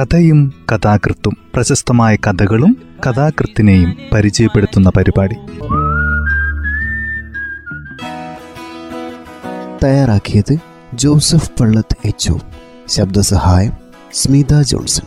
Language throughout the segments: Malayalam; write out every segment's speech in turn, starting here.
കഥയും കഥാകൃത്തും പ്രശസ്തമായ കഥകളും കഥാകൃത്തിനെയും പരിചയപ്പെടുത്തുന്ന പരിപാടി. തയ്യാറാക്കിയത് ജോസഫ് പള്ളത്ത് എച്ച് ശബ്ദസഹായം സ്മിത ജോൺസൺ.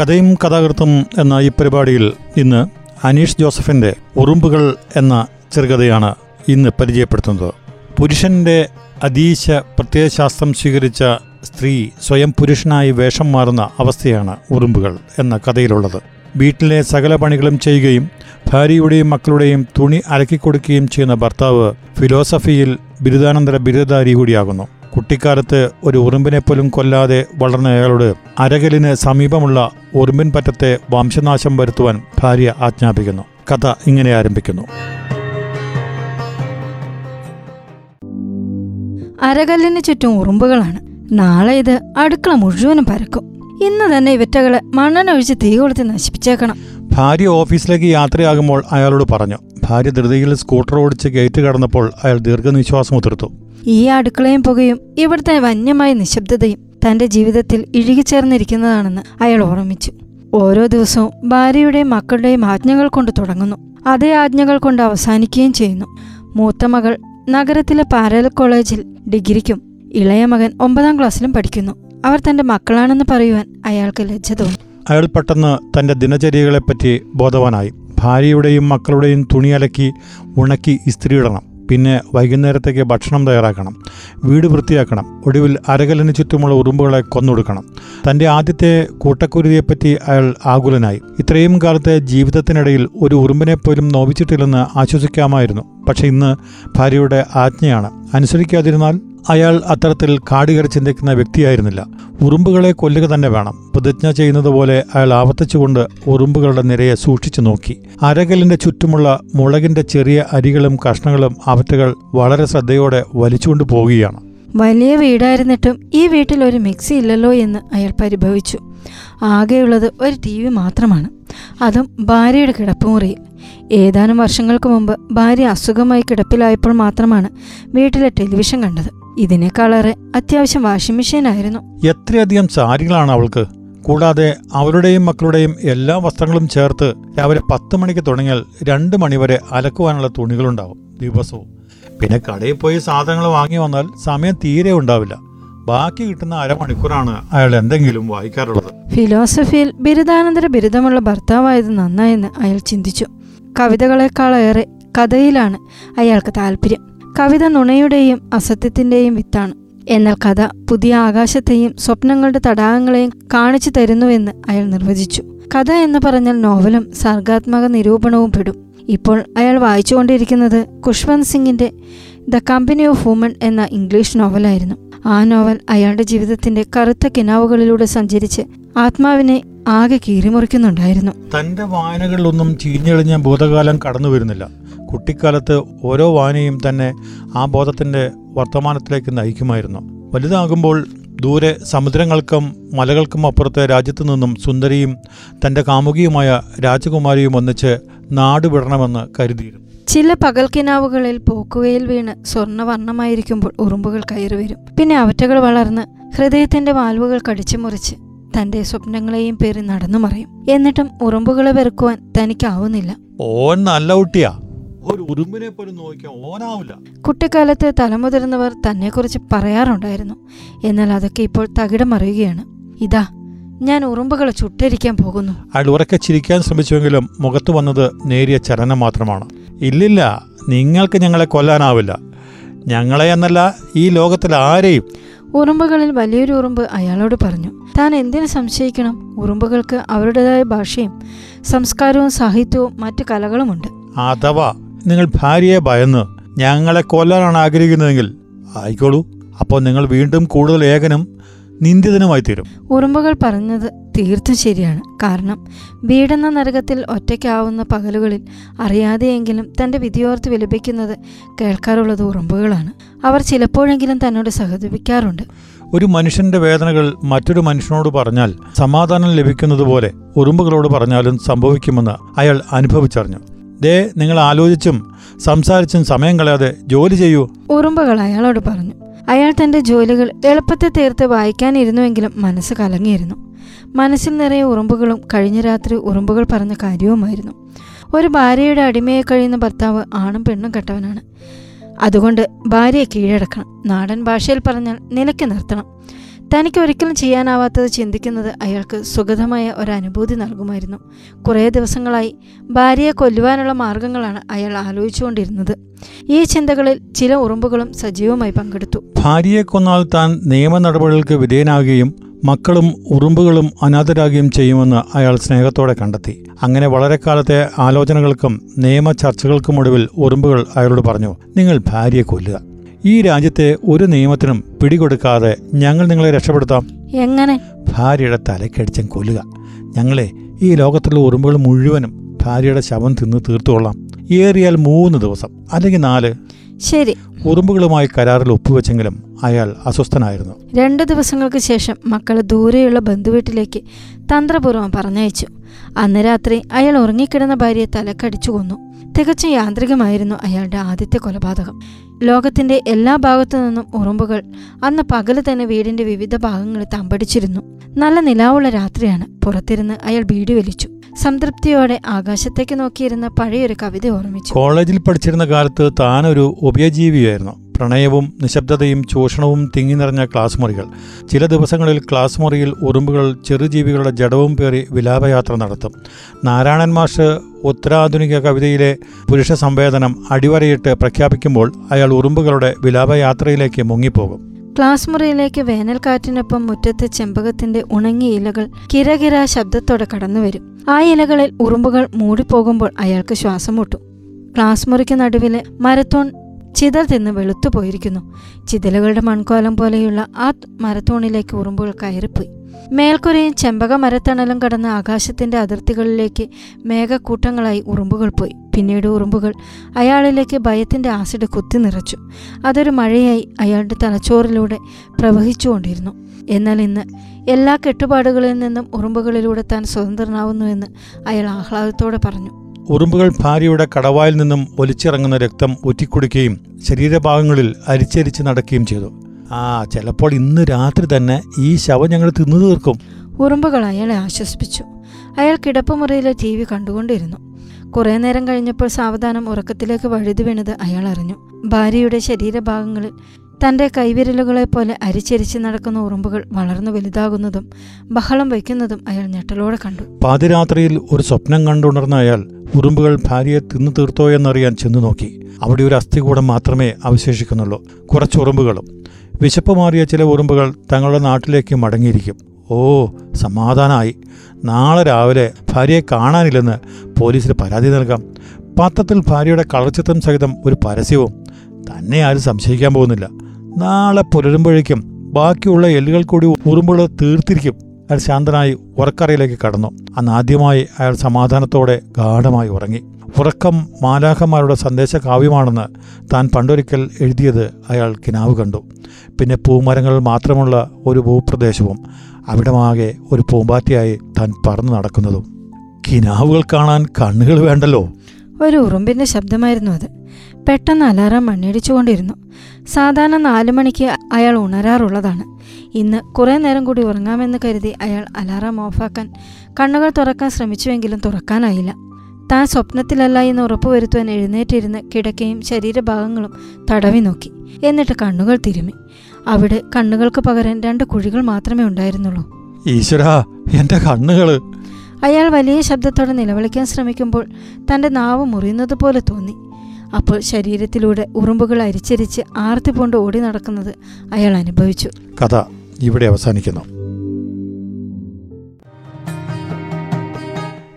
കഥയും കഥാകൃത്തും എന്ന ഈ പരിപാടിയിൽ ഇന്ന് അനീഷ് ജോസഫിന്റെ ഉറുമ്പുകൾ എന്ന ചെറുകഥയാണ് ഇന്ന് പരിചയപ്പെടുത്തുന്നത്. പുരുഷന്റെ അതീശ പ്രത്യയശാസ്ത്രം സ്വീകരിച്ച സ്ത്രീ സ്വയം പുരുഷനായി വേഷം മാറുന്ന അവസ്ഥയാണ് ഉറുമ്പുകൾ എന്ന കഥയിലുള്ളത്. വീട്ടിലെ സകല പണികളും ചെയ്യുകയും ഭാര്യയുടെയും മക്കളുടെയും തുണി അലക്കിക്കൊടുക്കുകയും ചെയ്യുന്ന ഭർത്താവ് ഫിലോസഫിയിൽ ബിരുദാനന്തര ബിരുദധാരി കൂടിയാകുന്നു. കുട്ടിക്കാലത്ത് ഒരു ഉറുമ്പിനെ പോലും കൊല്ലാതെ വളർന്ന അയാളോട് അരകലിന് സമീപമുള്ള ഉറുമ്പിൻ പറ്റത്തെ വംശനാശം വരുത്തുവാൻ ഭാര്യ ആജ്ഞാപിക്കുന്നു. കഥ ഇങ്ങനെ ആരംഭിക്കുന്നു. അരകല്ലിന് ചുറ്റും ഉറുമ്പുകളാണ്. നാളെ ഇത് അടുക്കള മുഴുവനും പരക്കും. ഇന്ന് തന്നെ ഇവറ്റകളെ മണ്ണെണ്ണൊഴിച്ച് തീ കൊളുത്തി നശിപ്പിച്ചേക്കണം. ഭാര്യ ഓഫീസിലേക്ക് യാത്രയാകുമ്പോൾ അയാളോട് പറഞ്ഞു ഭാര്യ ധൃതിയിൽ സ്കൂട്ടർ ഓടിച്ച് ഗേറ്റ് കടന്നപ്പോൾ അയാൾ ദീർഘനിശ്വാസം ഉതിർത്തു. ഈ അടുക്കളയും പുകയും ഇവിടുത്തെ വന്യമായ നിശബ്ദതയും തന്റെ ജീവിതത്തിൽ ഇഴുകിച്ചേർന്നിരിക്കുന്നതാണെന്ന് അയാൾ ഓർമ്മിച്ചു. ഓരോ ദിവസവും ഭാര്യയുടെയും മക്കളുടെയും ആജ്ഞകൾ കൊണ്ട് തുടങ്ങുന്നു. അതേ ആജ്ഞകൾ കൊണ്ട് അവസാനിക്കുകയും ചെയ്യുന്നു. മൂത്ത മകൾ നഗരത്തിലെ പാരൽ കോളേജിൽ ഡിഗ്രിക്കും ഇളയ മകൻ ഒമ്പതാം ക്ലാസ്സിലും പഠിക്കുന്നു. അവർ തന്റെ മക്കളാണെന്ന് പറയുവാൻ അയാൾക്ക് ലജ്ജ തോന്നി. അയാൾ പെട്ടെന്ന് തന്റെ ദിനചര്യകളെപ്പറ്റി ബോധവാനായി. ഭാര്യയുടെയും മക്കളുടെയും തുണി അലക്കി ഉണക്കി ഇസ്ത്രിയിടണം പിന്നെ വൈകുന്നേരത്തേക്ക് ഭക്ഷണം തയ്യാറാക്കണം വീട് വൃത്തിയാക്കണം ഒടുവിൽ അരകലിന് ചുറ്റുമുള്ള ഉറുമ്പുകളെ കൊന്നൊടുക്കണം. തന്റെ ആദ്യത്തെ കൂട്ടക്കുരുതിയെപ്പറ്റി അയാൾ ആകുലനായി. ഇത്രയും കാലത്തെ ജീവിതത്തിനിടയിൽ ഒരു ഉറുമ്പിനെ പോലും നോവിച്ചിട്ടില്ലെന്ന് ആശ്വസിക്കാമായിരുന്നു. പക്ഷേ ഇന്ന് ഭാര്യയുടെ ആജ്ഞയാണ്. അനുസരിക്കാതിരുന്നാൽ അയാൾ അത്തരത്തിൽ കാടുകയറി ചിന്തിക്കുന്ന വ്യക്തിയായിരുന്നില്ല. ഉറുമ്പുകളെ കൊല്ലുക തന്നെ വേണം. പ്രതിജ്ഞ ചെയ്യുന്നത് പോലെ അയാൾ ആവർത്തിച്ചുകൊണ്ട് ഉറുമ്പുകളുടെ നിരയെ സൂക്ഷിച്ചു നോക്കി. അരകലിന്റെ ചുറ്റുമുള്ള മുളകിന്റെ ചെറിയ അരികളും കഷ്ണങ്ങളും അവറ്റകൾ വളരെ ശ്രദ്ധയോടെ വലിച്ചുകൊണ്ട് പോവുകയാണ്. വലിയ വീടായിരുന്നിട്ടും ഈ വീട്ടിൽ ഒരു മിക്സി ഇല്ലല്ലോ എന്ന് അയാൾ പരിഭവിച്ചു. ആകെയുള്ളത് ഒരു ടി വി മാത്രമാണ്. അതും ഭാര്യയുടെ കിടപ്പുമുറിയിൽ ഏതാനും വർഷങ്ങൾക്ക് മുമ്പ് ഭാര്യ അസുഖമായി കിടപ്പിലായപ്പോൾ മാത്രമാണ് വീട്ടിലെ ടെലിവിഷൻ കണ്ടത്. ഇതിനേക്കാളേറെ അത്യാവശ്യം വാഷിംഗ് മെഷീനായിരുന്നു. എത്രയധികം സാരികളാണ് അവൾക്ക്. കൂടാതെ അവരുടെയും മക്കളുടെയും എല്ലാ വസ്ത്രങ്ങളും ചേർത്ത് രാവിലെ പത്ത് മണിക്ക് തുടങ്ങിയാൽ രണ്ട് മണിവരെ അലക്കുവാനുള്ള തുണികളുണ്ടാവും ദിവസവും. പിന്നെ കടയിൽ പോയി സാധനങ്ങൾ വാങ്ങി വന്നാൽ സമയം തീരെ ഉണ്ടാവില്ല. ബാക്കി കിട്ടുന്ന അരമണിക്കൂറാണ് അയാൾ എന്തെങ്കിലും വായിക്കാറുള്ളത്. ഫിലോസഫിയിൽ ബിരുദാനന്തര ബിരുദമുള്ള ഭർത്താവായത് നന്നായെന്ന് അയാൾ ചിന്തിച്ചു. കവിതകളെക്കാളേറെ കഥയിലാണ് അയാൾക്ക് താല്പര്യം കവിത നുണയുടെയും അസത്യത്തിന്റെയും വിത്താണ്. എന്നാൽ കഥ പുതിയ ആകാശത്തെയും സ്വപ്നങ്ങളുടെ തടാകങ്ങളെയും കാണിച്ചു തരുന്നുവെന്ന് അയാൾ നിർവചിച്ചു. കഥ എന്ന് പറഞ്ഞാൽ നോവലും സർഗാത്മക നിരൂപണവും പെടും. ഇപ്പോൾ അയാൾ വായിച്ചുകൊണ്ടിരിക്കുന്നത് കുഷ്വന്ത് സിംഗിന്റെ ദ കമ്പനി ഓഫ് വുമൺ എന്ന ഇംഗ്ലീഷ് നോവലായിരുന്നു. ആ നോവൽ അയാളുടെ ജീവിതത്തിന്റെ കറുത്ത കിനാവുകളിലൂടെ സഞ്ചരിച്ച് ആത്മാവിനെ ആകെ കീറിമുറിക്കുന്നുണ്ടായിരുന്നു. തന്റെ വായനകളിലൊന്നും ചീഞ്ഞെളിഞ്ഞ ഭൂതകാലം കടന്നു വരുന്നില്ല കുട്ടിക്കാലത്ത് ഓരോ വായനയും തന്നെ ആ ബോധത്തിന്റെ വർത്തമാനത്തിലേക്ക് നയിക്കുമായിരുന്നു. വലുതാകുമ്പോൾ ദൂരെ സമുദ്രങ്ങൾക്കും മലകൾക്കും അപ്പുറത്തെ രാജ്യത്തു നിന്നും സുന്ദരിയും തന്റെ കാമുകിയുമായ രാജകുമാരിയും ഒന്നിച്ച് നാട് വിടണമെന്ന് കരുതിയിരുന്നു. ചില പകൽക്കിനാവുകളിൽ പോക്കുവയിൽ വീണ് സ്വർണവർണമായിരിക്കുമ്പോൾ ഉറുമ്പുകൾ കയറി വരും പിന്നെ അവറ്റകൾ വളർന്ന് ഹൃദയത്തിന്റെ വാൽവുകൾ കടിച്ചു മുറിച്ച് തന്റെ സ്വപ്നങ്ങളെയും പേറി നടന്നു മറയും. എന്നിട്ടും ഉറുമ്പുകളെ വെറുക്കുവാൻ തനിക്കാവുന്നില്ല. ഓൻ നല്ല കുട്ടിയാ. ഒരു ഉറുമ്പിനെ പോലും നോക്കിയാൽ ഓനാവില്ല കുട്ടിക്കാലത്ത് തലമുതിർന്നവർ തന്നെക്കുറിച്ച് പറയാറുണ്ടായിരുന്നു. എന്നാൽ അതൊക്കെ ഇപ്പോൾ തകിടം മറിയുകയാണ്. ഇതാ ഞാൻ ഉറുമ്പുകളെ ചുട്ടരിക്കാൻ പോകുന്നു. അയാൾ ഉറക്കെ ചിരിക്കാൻ ശ്രമിച്ചുവെങ്കിലും മുഖത്ത് വന്നത് നേരിയ ചലനം മാത്രമാണ്. ഇല്ലില്ല നിങ്ങൾക്ക് ഞങ്ങളെ കൊല്ലാനാവില്ല. ഞങ്ങളെ എന്നല്ല ഈ ലോകത്തിൽ ആരെയും ഉറുമ്പുകളിൽ വലിയൊരു ഉറുമ്പ് അയാളോട് പറഞ്ഞു താൻ എന്തിനു സംശയിക്കണം? ഉറുമ്പുകൾക്ക് അവരുടേതായ ഭാഷയും സംസ്കാരവും സാഹിത്യവും മറ്റു കലകളുമുണ്ട്. അഥവാ നിങ്ങൾ ഭാര്യയെ ഭയന്ന് ഞങ്ങളെ കൊല്ലാനാണ് ആഗ്രഹിക്കുന്നതെങ്കിൽ ആയിക്കോളൂ. അപ്പോൾ നിങ്ങൾ വീണ്ടും കൂടുതൽ ഏകനും നിന്ദിതനുമായി തീരും ഉറുമ്പുകൾ പറഞ്ഞത് തീർത്തും ശരിയാണ്. കാരണം വീടെന്ന നരകത്തിൽ ഒറ്റയ്ക്കാവുന്ന പകലുകളിൽ അറിയാതെയെങ്കിലും തന്റെ വിധിയോർത്ത് വിലപിക്കുന്നത് കേൾക്കാറുള്ളത് ഉറുമ്പുകളാണ്. അവർ ചിലപ്പോഴെങ്കിലും തന്നോട് സഹതപിക്കാറുണ്ട് ഒരു മനുഷ്യന്റെ വേദനകൾ മറ്റൊരു മനുഷ്യനോട് പറഞ്ഞാൽ സമാധാനം ലഭിക്കുന്നത് പോലെ ഉറുമ്പുകളോട് പറഞ്ഞാലും സംഭവിക്കുമെന്ന് അയാൾ അനുഭവിച്ചറിഞ്ഞു. ദേ നിങ്ങൾ ആലോചിച്ചും സംസാരിച്ചും സമയം കളയാതെ ജോലി ചെയ്യൂ. ഉറുമ്പുകൾ അയാളോട് പറഞ്ഞു. അയാൾ തന്റെ ജോലികൾ എളുപ്പത്തെ തീർത്ത് വായിക്കാനിരുന്നുവെങ്കിലും മനസ്സ് കലങ്ങിയിരുന്നു. മനസ്സിൽ നിറയെ ഉറുമ്പുകളും കഴിഞ്ഞ രാത്രി ഉറുമ്പുകൾ പറഞ്ഞ കാര്യവുമായിരുന്നു. ഒരു ഭാര്യയുടെ അടിമയെ കഴിയുന്ന ഭർത്താവ് ആണും പെണ്ണും കെട്ടവനാണ്. അതുകൊണ്ട് ഭാര്യയെ കീഴടക്കണം. നാടൻ ഭാഷയിൽ പറഞ്ഞാൽ നിലയ്ക്ക് നിർത്തണം. തനിക്ക് ഒരിക്കലും ചെയ്യാനാവാത്തത് ചിന്തിക്കുന്നത് അയാൾക്ക് സുഗതമായ ഒരനുഭൂതി നൽകുമായിരുന്നു. കുറേ ദിവസങ്ങളായി ഭാര്യയെ കൊല്ലുവാനുള്ള മാർഗങ്ങളാണ് അയാൾ ആലോചിച്ചുകൊണ്ടിരുന്നത്. ഈ ചിന്തകളിൽ ചില ഉറുമ്പുകളും സജീവമായി പങ്കെടുത്തു. ഭാര്യയെ കൊന്നാൽ താൻ നിയമ നടപടികൾക്ക് വിധേയനാകുകയും മക്കളും ഉറുമ്പുകളും അനാഥരാകുകയും ചെയ്യുമെന്ന് അയാൾ സ്നേഹത്തോടെ കണ്ടെത്തി. അങ്ങനെ വളരെ കാലത്തെ ആലോചനകൾക്കും നിയമ ചർച്ചകൾക്കും ഒടുവിൽ ഉറുമ്പുകൾ അയാളോട് പറഞ്ഞു നിങ്ങൾ ഭാര്യയെ കൊല്ലുക. ഈ രാജ്യത്തെ ഒരു നിയമത്തിനും പിടികൊടുക്കാതെ ഞങ്ങൾ നിങ്ങളെ രക്ഷപ്പെടുത്താം. എങ്ങനെ? ഭാര്യയുടെ തലക്കടിച്ചൻ കൊല്ലുക. ഞങ്ങളെ ഈ ലോകത്തുള്ള ഉറുമ്പുകൾ മുഴുവനും ഭാര്യയുടെ ശവം തിന്ന് തീർത്തുകൊള്ളാം. ഏറിയാൽ മൂന്ന് ദിവസം അല്ലെങ്കിൽ നാല് ശരി. ഉറുമ്പുകളുമായി കരാറിൽ ഒപ്പുവെച്ചെങ്കിലും അയാൾ അസ്വസ്ഥനായിരുന്നു. രണ്ട് ദിവസങ്ങൾക്ക് ശേഷം മക്കൾ ദൂരെയുള്ള ബന്ധുവീട്ടിലേക്ക് തന്ത്രപൂർവം പറഞ്ഞയച്ചു. അന്ന് രാത്രി അയാൾ ഉറങ്ങിക്കിടന്ന ഭാര്യയെ തലക്കടിച്ചു കൊന്നു. തികച്ചും യാന്ത്രികമായിരുന്നു അയാളുടെ ആദ്യത്തെ കൊലപാതകം. ലോകത്തിന്റെ എല്ലാ ഭാഗത്തു നിന്നും ഉറുമ്പുകൾ അന്ന് പകൽ തന്നെ വീടിന്റെ വിവിധ ഭാഗങ്ങളിൽ തമ്പടിച്ചിരുന്നു. നല്ല നിലാവുള്ള രാത്രിയാണ്. പുറത്തിരുന്ന് അയാൾ വീട് വലിച്ചു. സംതൃപ്തിയോടെ ആകാശത്തേക്ക് നോക്കിയിരുന്ന പഴയൊരു കവിത ഓർമ്മിച്ചു. കോളേജിൽ പഠിച്ചിരുന്ന കാലത്ത് താനൊരു ഉഭയജീവിയായിരുന്നു പ്രണയവും നിശബ്ദതയും ചൂഷണവും തിങ്ങി നിറഞ്ഞ ക്ലാസ് മുറികൾ. ചില ദിവസങ്ങളിൽ ക്ലാസ് മുറിയിൽ ഉറുമ്പുകൾ ചെറുജീവികളുടെ ജഡവും പേറി വിലാപയാത്ര നടത്തും. നാരായണൻ മാഷ് ഉത്തരാധുനിക കവിതയിലെ പുരുഷ സംവേദനം അടിവരയിട്ട് പ്രഖ്യാപിക്കുമ്പോൾ അയാൾ ഉറുമ്പുകളുടെ വിലാപയാത്രയിലേക്ക് മുങ്ങിപ്പോകും. ക്ലാസ് മുറിയിലേക്ക് വേനൽക്കാറ്റിനൊപ്പം മുറ്റത്തെ ചെമ്പകത്തിന്റെ ഉണങ്ങിയ ഇലകൾ കിരകിര ശബ്ദത്തോടെ കടന്നുവരും. ആ ഇലകളിൽ ഉറുമ്പുകൾ മൂടിപ്പോകുമ്പോൾ അയാൾക്ക് ശ്വാസം മുട്ടും ക്ലാസ് മുറിക്ക് നടുവിലെ മരത്തോൺ ചിതൽ തിന്ന് വെളുത്തു പോയിരിക്കുന്നു ചിതലുകളുടെ മൺകോലം പോലെയുള്ള ആ മരത്തോണിലേക്ക് ഉറുമ്പുകൾ കയറിപ്പോയി. മേൽക്കുരയും ചെമ്പക മരത്തണലും കടന്ന ആകാശത്തിന്റെ അതിർത്തികളിലേക്ക് മേഘക്കൂട്ടങ്ങളായി ഉറുമ്പുകൾ പോയി. പിന്നീട് ഉറുമ്പുകൾ അയാളിലേക്ക് ഭയത്തിന്റെ ആസിഡ് കുത്തി നിറച്ചു. അതൊരു മഴയായി അയാളുടെ തലച്ചോറിലൂടെ പ്രവഹിച്ചുകൊണ്ടിരുന്നു. എന്നാൽ ഇന്ന് എല്ലാ കെട്ടുപാടുകളിൽ നിന്നും ഉറുമ്പുകളിലൂടെ താൻ സ്വതന്ത്രനാവുന്നുവെന്ന് അയാൾ ആഹ്ലാദത്തോടെ പറഞ്ഞു. ഉറുമ്പുകൾ ഭാര്യയുടെ കടവായിൽ നിന്നും ഒലിച്ചിറങ്ങുന്ന രക്തം ഒറ്റിക്കുടിക്കുകയും ശരീരഭാഗങ്ങളിൽ അരിച്ചരിച്ച് നടക്കുകയും ചെയ്തു. ആ ചിലപ്പോൾ ഇന്ന് രാത്രി തന്നെ ഈ ശവം ഞങ്ങൾ തിന്നു തീർക്കും. ഉറുമ്പുകൾ അയാളെ ആശ്വസിപ്പിച്ചു. അയാൾ കിടപ്പുമുറിയിലെ ടി വി കണ്ടുകൊണ്ടിരുന്നു. കുറേ നേരം കഴിഞ്ഞപ്പോൾ സാവധാനം ഉറക്കത്തിലേക്ക് വഴുതി വീണത് അയാൾ അറിഞ്ഞു. ഭാര്യയുടെ ശരീരഭാഗങ്ങളിൽ തന്റെ കൈവിരലുകളെ പോലെ അരിച്ചരിച്ച് നടക്കുന്ന ഉറുമ്പുകൾ വളർന്നു വലുതാകുന്നതും ബഹളം വയ്ക്കുന്നതും അയാൾ ഞെട്ടലോടെ കണ്ടു. പാതിരാത്രിയിൽ ഒരു സ്വപ്നം കണ്ടുണർന്ന അയാൾ ഉറുമ്പുകൾ ഭാര്യയെ തിന്നു തീർത്തോ എന്നറിയാൻ ചെന്നു നോക്കി. അവിടെ ഒരു അസ്ഥികൂടം മാത്രമേ അവശേഷിക്കുന്നുള്ളൂ. കുറച്ച് ഉറുമ്പുകളും. വിശപ്പ് മാറിയ ചില ഉറുമ്പുകൾ തങ്ങളുടെ നാട്ടിലേക്ക് മടങ്ങിയിരിക്കും. ഓ സമാധാനമായി നാളെ രാവിലെ ഭാര്യയെ കാണാനില്ലെന്ന് പോലീസിന് പരാതി നൽകാം. പത്രത്തിൽ ഭാര്യയുടെ കളർച്ചിത്രം സഹിതം ഒരു പരസ്യവും. തന്നെ ആരും സംശയിക്കാൻ പോകുന്നില്ല. നാളെ പുലരുമ്പോഴേക്കും ബാക്കിയുള്ള എല്ലുകൾ കൂടി ഉറുമ്പുകൾ തീർത്തിരിക്കും. അയാൾ ശാന്തനായി ഉറക്കറയിലേക്ക് കടന്നു. അന്ന് ആദ്യമായി അയാൾ സമാധാനത്തോടെ ഗാഠമായി ഉറങ്ങി. ഉറക്കം മാലാഖമാരുടെ സന്ദേശ കാവ്യമാണെന്ന് താൻ പണ്ടൊരിക്കൽ എഴുതിയത് അയാൾ കിനാവ് കണ്ടു. പിന്നെ പൂമരങ്ങൾ മാത്രമുള്ള ഒരു ഭൂപ്രദേശവും അവിടമാകെ ഒരു പൂമ്പാറ്റയായി താൻ പറന്നു നടക്കുന്നതും. കിനാവുകൾ കാണാൻ കണ്ണുകൾ വേണ്ടല്ലോ. ഒരു ഉറുമ്പിന്റെ ശബ്ദമായിരുന്നു അത്. പെട്ടെന്ന് അലാറം മണ്ണിടിച്ചുകൊണ്ടിരുന്നു. സാധാരണ നാലു മണിക്ക് അയാൾ ഉണരാറുള്ളതാണ്. ഇന്ന് കുറേ നേരം കൂടി ഉറങ്ങാമെന്ന് കരുതി അയാൾ അലാറം ഓഫാക്കാൻ കണ്ണുകൾ തുറക്കാൻ ശ്രമിച്ചുവെങ്കിലും തുറക്കാനായില്ല. താൻ സ്വപ്നത്തിലല്ല എന്ന് ഉറപ്പുവരുത്തുവാൻ എഴുന്നേറ്റിരുന്ന് കിടക്കയും ശരീരഭാഗങ്ങളും തടവി നോക്കി. എന്നിട്ട് കണ്ണുകൾ തിരുമി. അവിടെ കണ്ണുകൾക്ക് പകരം രണ്ട് കുഴികൾ മാത്രമേ ഉണ്ടായിരുന്നുള്ളൂ. ഈശ്വരാ എന്റെ കണ്ണുകൾ അയാൾ വലിയ ശബ്ദത്തോടെ നിലവിളിക്കാൻ ശ്രമിക്കുമ്പോൾ തന്റെ നാവ് മുറിയുന്നത് പോലെ തോന്നി. അപ്പോൾ ശരീരത്തിലൂടെ ഉറുമ്പുകൾ അരിച്ചരിച്ച് ആർത്തി കൊണ്ട് ഓടി നടക്കുന്നത് അയാൾ അനുഭവിച്ചു. കഥ ഇവിടെ അവസാനിക്കുന്നു.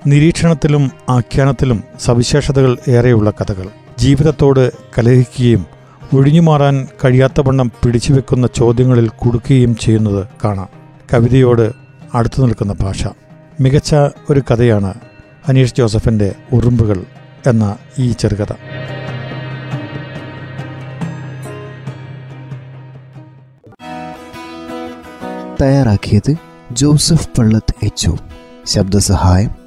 നിരീക്ഷണത്തിലും ആഖ്യാനത്തിലും സവിശേഷതകൾ ഏറെയുള്ള കഥകൾ. ജീവിതത്തോട് കലഹിക്കുകയും ഒഴിഞ്ഞുമാറാൻ കഴിയാത്ത വണ്ണം പിടിച്ചുവെക്കുന്ന ചോദ്യങ്ങളിൽ കുടുക്കുകയും ചെയ്യുന്നത് കാണാം. കവിതയോട് അടുത്തു നിൽക്കുന്ന ഭാഷ. മികച്ച ഒരു കഥയാണ് അനീഷ് ജോസഫിന്റെ ഉറുമ്പുകൾ എന്ന ഈ ചെറുകഥ. തയ്യാറാക്കിയത് ജോസഫ് പള്ളത്ത് എച്ച് ശബ്ദസഹായം